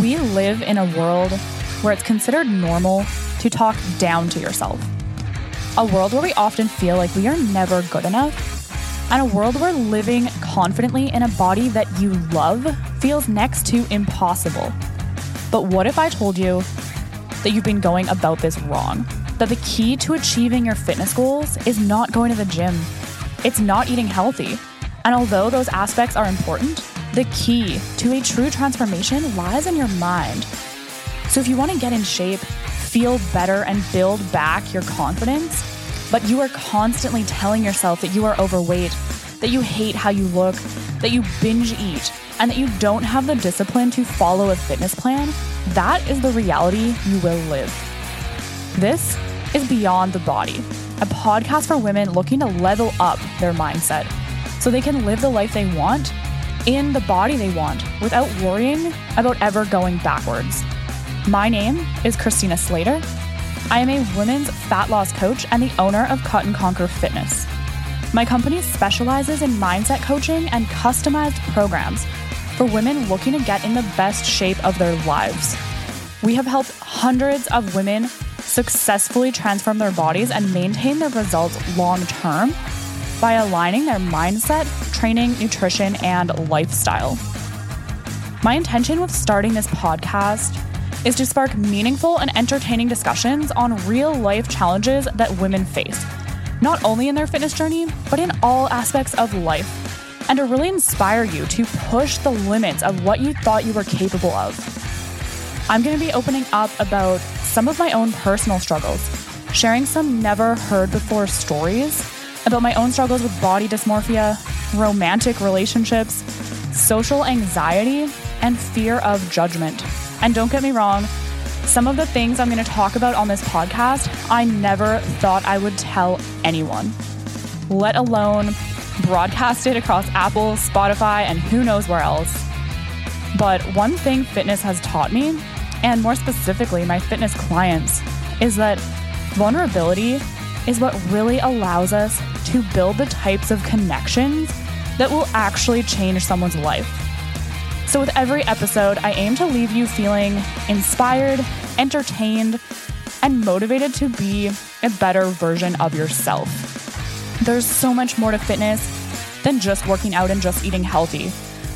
We live in a world where it's considered normal to talk down to yourself. A world where we often feel like we are never good enough. And a world where living confidently in a body that you love feels next to impossible. But what if I told you that you've been going about this wrong? That the key to achieving your fitness goals is not going to the gym, it's not eating healthy. And although those aspects are important, the key to a true transformation lies in your mind. So if you want to get in shape, feel better, and build back your confidence, but you are constantly telling yourself that you are overweight, that you hate how you look, that you binge eat, and that you don't have the discipline to follow a fitness plan, that is the reality you will live. This is Beyond the Body, a podcast for women looking to level up their mindset so they can live the life they want in the body they want without worrying about ever going backwards. My name is Christina Slater. I am a women's fat loss coach and the owner of Cut and Conquer Fitness. My company specializes in mindset coaching and customized programs for women looking to get in the best shape of their lives. We have helped hundreds of women successfully transform their bodies and maintain their results long term by aligning their mindset, training, nutrition, and lifestyle. My intention with starting this podcast is to spark meaningful and entertaining discussions on real life challenges that women face, not only in their fitness journey, but in all aspects of life, and to really inspire you to push the limits of what you thought you were capable of. I'm going to be opening up about some of my own personal struggles, sharing some never heard before stories about my own struggles with body dysmorphia, romantic relationships, social anxiety, and fear of judgment. And don't get me wrong, some of the things I'm going to talk about on this podcast, I never thought I would tell anyone, let alone broadcast it across Apple, Spotify, and who knows where else. But one thing fitness has taught me, and more specifically, my fitness clients, is that vulnerability is what really allows us to build the types of connections that will actually change someone's life. So, with every episode, I aim to leave you feeling inspired, entertained, and motivated to be a better version of yourself. There's so much more to fitness than just working out and just eating healthy.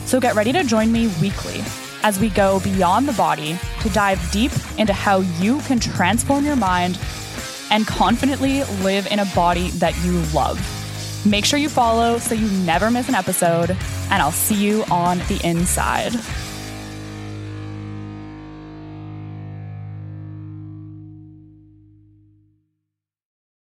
So, get ready to join me weekly as we go beyond the body to dive deep into how you can transform your mind and confidently live in a body that you love. Make sure you follow so you never miss an episode, and I'll see you on the inside.